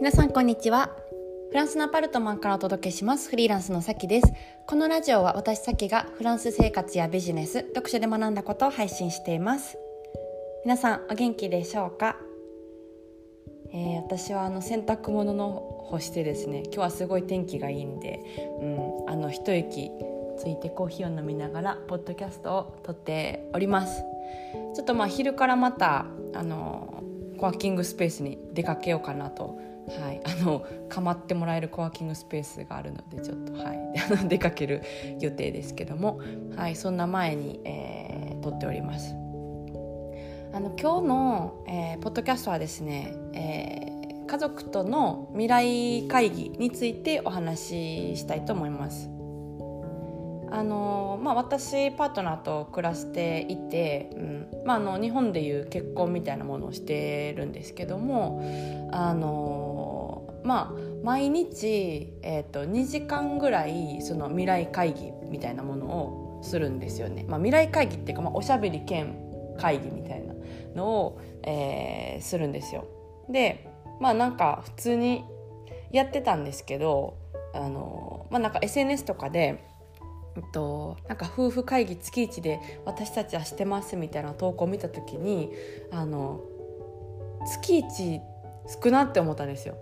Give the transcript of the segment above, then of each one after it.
皆さんこんにちは。フランスのアパルトマンからお届けします。フリーランスのさきです。このラジオは私さきがフランス生活やビジネス読書で学んだことを配信しています。皆さんお元気でしょうか、えー、私はあの洗濯物の干してですね今日はすごい天気がいいんで、うん、あの一息ついてコーヒーを飲みながらポッドキャストを撮っております。ちょっとまあ昼からまたあのコワーキングスペースに出かけようかなとはい、あの構ってもらえるコワーキングスペースがあるのでちょっと、はい、出かける予定ですけども、はい、そんな前に、えー、撮っております。あの今日の、えー、ポッドキャストはですね、えー、家族との未来会議についてお話ししたいと思います。あのまあ、私パートナーと暮らしていて、うん。まあ、あの日本でいう結婚みたいなものをしてるんですけどもあのまあ毎日、えーと、2時間ぐらいその未来会議みたいなものをするんですよね。まあ、未来会議っていうか、まあ、おしゃべり兼会議みたいなのを、えー、するんですよ。でまあなんか普通にやってたんですけどあの、まあ、なんか SNS とかでえっと、なんか夫婦会議月一で私たちはしてますみたいな投稿を見た時にあの月一少なって思ったんですよ。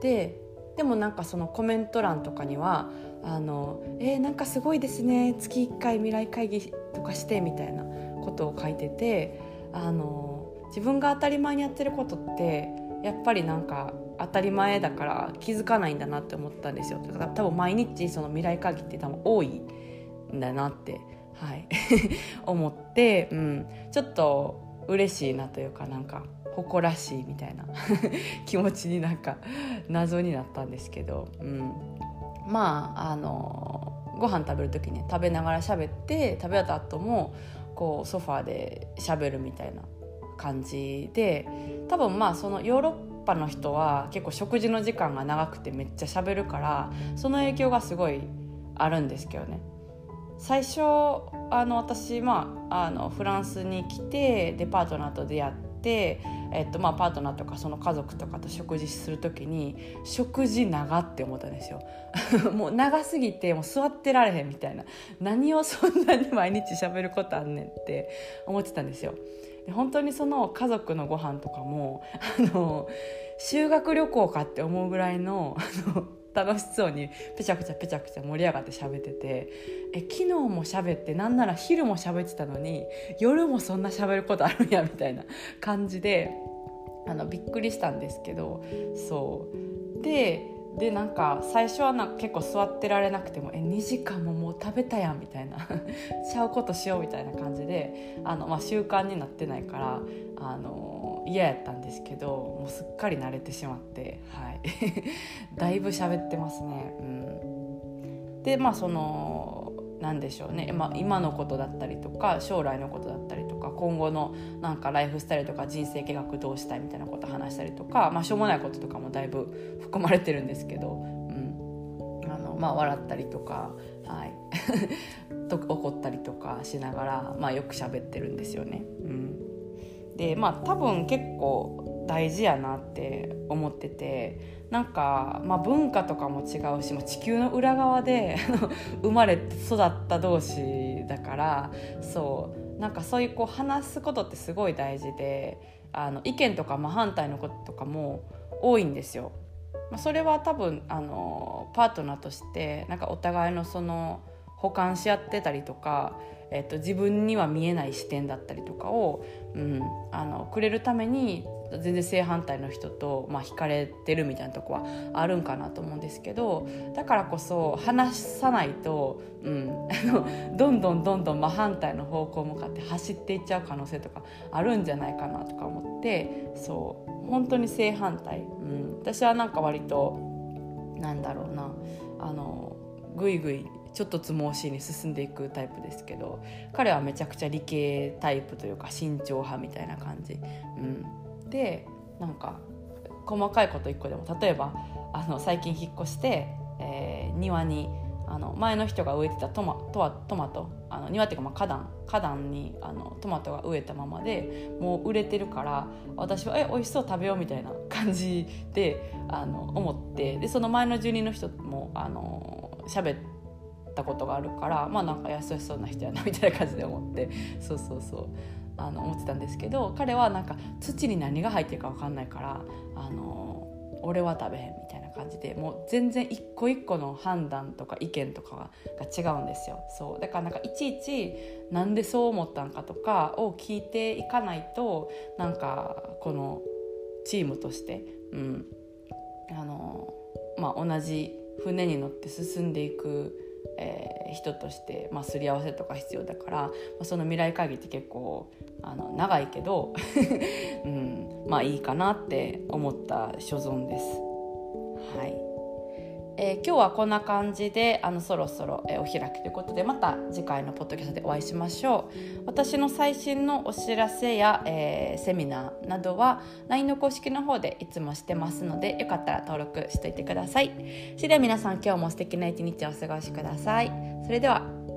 ででもなんかそのコメント欄とかには「あのえー、なんかすごいですね月1回未来会議とかして」みたいなことを書いててあの自分が当たり前にやってることってやっぱりなんか当たり前だから気づかないんだなって思ったんですよ。だから多分毎日その未来会議って多分多いんだなって、はい、思って、うん、ちょっと嬉しいなというかなんか誇らしいみたいな。気持ちになんか謎になったんですけど、うん、まああのご飯食べる時に食べながら喋って食べ終わった後もこうソファーで喋るみたいな感じで。多分まあそのヨーロッパの人は結構食事の時間が長くてめっちゃ喋るからその影響がすごいあるんですけどね。最初あの私、まあ、あのフランスに来てでパートナーと出会っ、えっとまあ、パートナーとかその家族とかと食事する時に食事長って思ったんですよ。もう長すぎてもう座ってられへんみたいな。何をそんなに毎日喋ることあんねんって思ってたんですよ。で本当にその家族のご飯とかもあの修学旅行かって思うぐらいのあの楽しそうにぺちゃくちゃぺちゃくちゃ盛り上がって喋っててえ昨日も喋ってなんなら昼も喋ってたのに夜もそんな喋ることあるんやみたいな感じであのびっくりしたんですけどそう。ででなんか最初はな結構座ってられなくても「え2時間ももう食べたやん」みたいな「ちゃうことしよう」みたいな感じであの、まあ、習慣になってないからあの嫌やったんですけどもうすっかり慣れてしまって、はい、だいぶ喋ってますね。うん、でまあその何でしょうね、まあ、今のことだったりとか将来のことだったり今後のなんかライフスタイルとか人生計画どうしたいみたいなこと話したりとか、まあ、しょうもないこととかもだいぶ 含まれてるんですけど、うん。あのまあ、笑ったりとか、はい、と怒ったりとかしながら、まあ、よく喋ってるんですよね。うん、でまあ多分結構大事やなって思っててなんか、まあ、文化とかも違うし、まあ、地球の裏側で 生まれて育った同士だからそう。なんかそういうこう話すことってすごい大事であの意見とか真反対のこととかも多いんですよ。まあ、それは多分あのパートナーとしてなんかお互いのその補完し合ってたりとか、えっと、自分には見えない視点だったりとかを、うん、あのくれるために全然正反対の人と、まあ、惹かれてるみたいなとこはあるんかなと思うんですけどだからこそ話さないと、うん、どんどんどんどん真反対の方向向かって走っていっちゃう可能性とかあるんじゃないかなとか思ってそう本当に正反対、うん、私はなんか割となんだろうなあのぐいぐいちょっとつもしに進んでいくタイプですけど彼はめちゃくちゃ理系タイプというか慎重派みたいな感じ、うん、でなんか細かいこと1個でも例えばあの最近引っ越して、えー、庭にあの前の人が植えてたトマトトマトあの庭っていうかまあ花壇花壇にあのトマトが植えたままでもう売れてるから私は「え美味しそう食べよう」みたいな感じであの思ってでその前の住人の人もあの喋ったことがあるからまあなんか優しそうな人やなみたいな感じで思ってそうそうそう。あの思ってたんですけど彼はなんか土に何が入ってるか分かんないからあの俺は食べへんみたいな感じでもう全然一個一個の判断とか意見とかが違うんですよ。そう。だからなんかいちいちなんでそう思ったんかとかを聞いていかないとなんかこのチームとして、うん。あのまあ、同じ船に乗って進んでいくえー、人として、まあ、すり合わせとか必要だから、まあ、その未来会議って結構あの長いけど、うん、まあいいかなって思った所存です。はいえー、今日はこんな感じであのそろそろ、えー、お開きということでまた次回のポッドキャストでお会いしましょう。私の最新のお知らせや、えー、セミナーなどは LINE の公式の方でいつもしてますのでよかったら登録しといてください。それでは皆さん今日も素敵な一日をお過ごしください。それでは。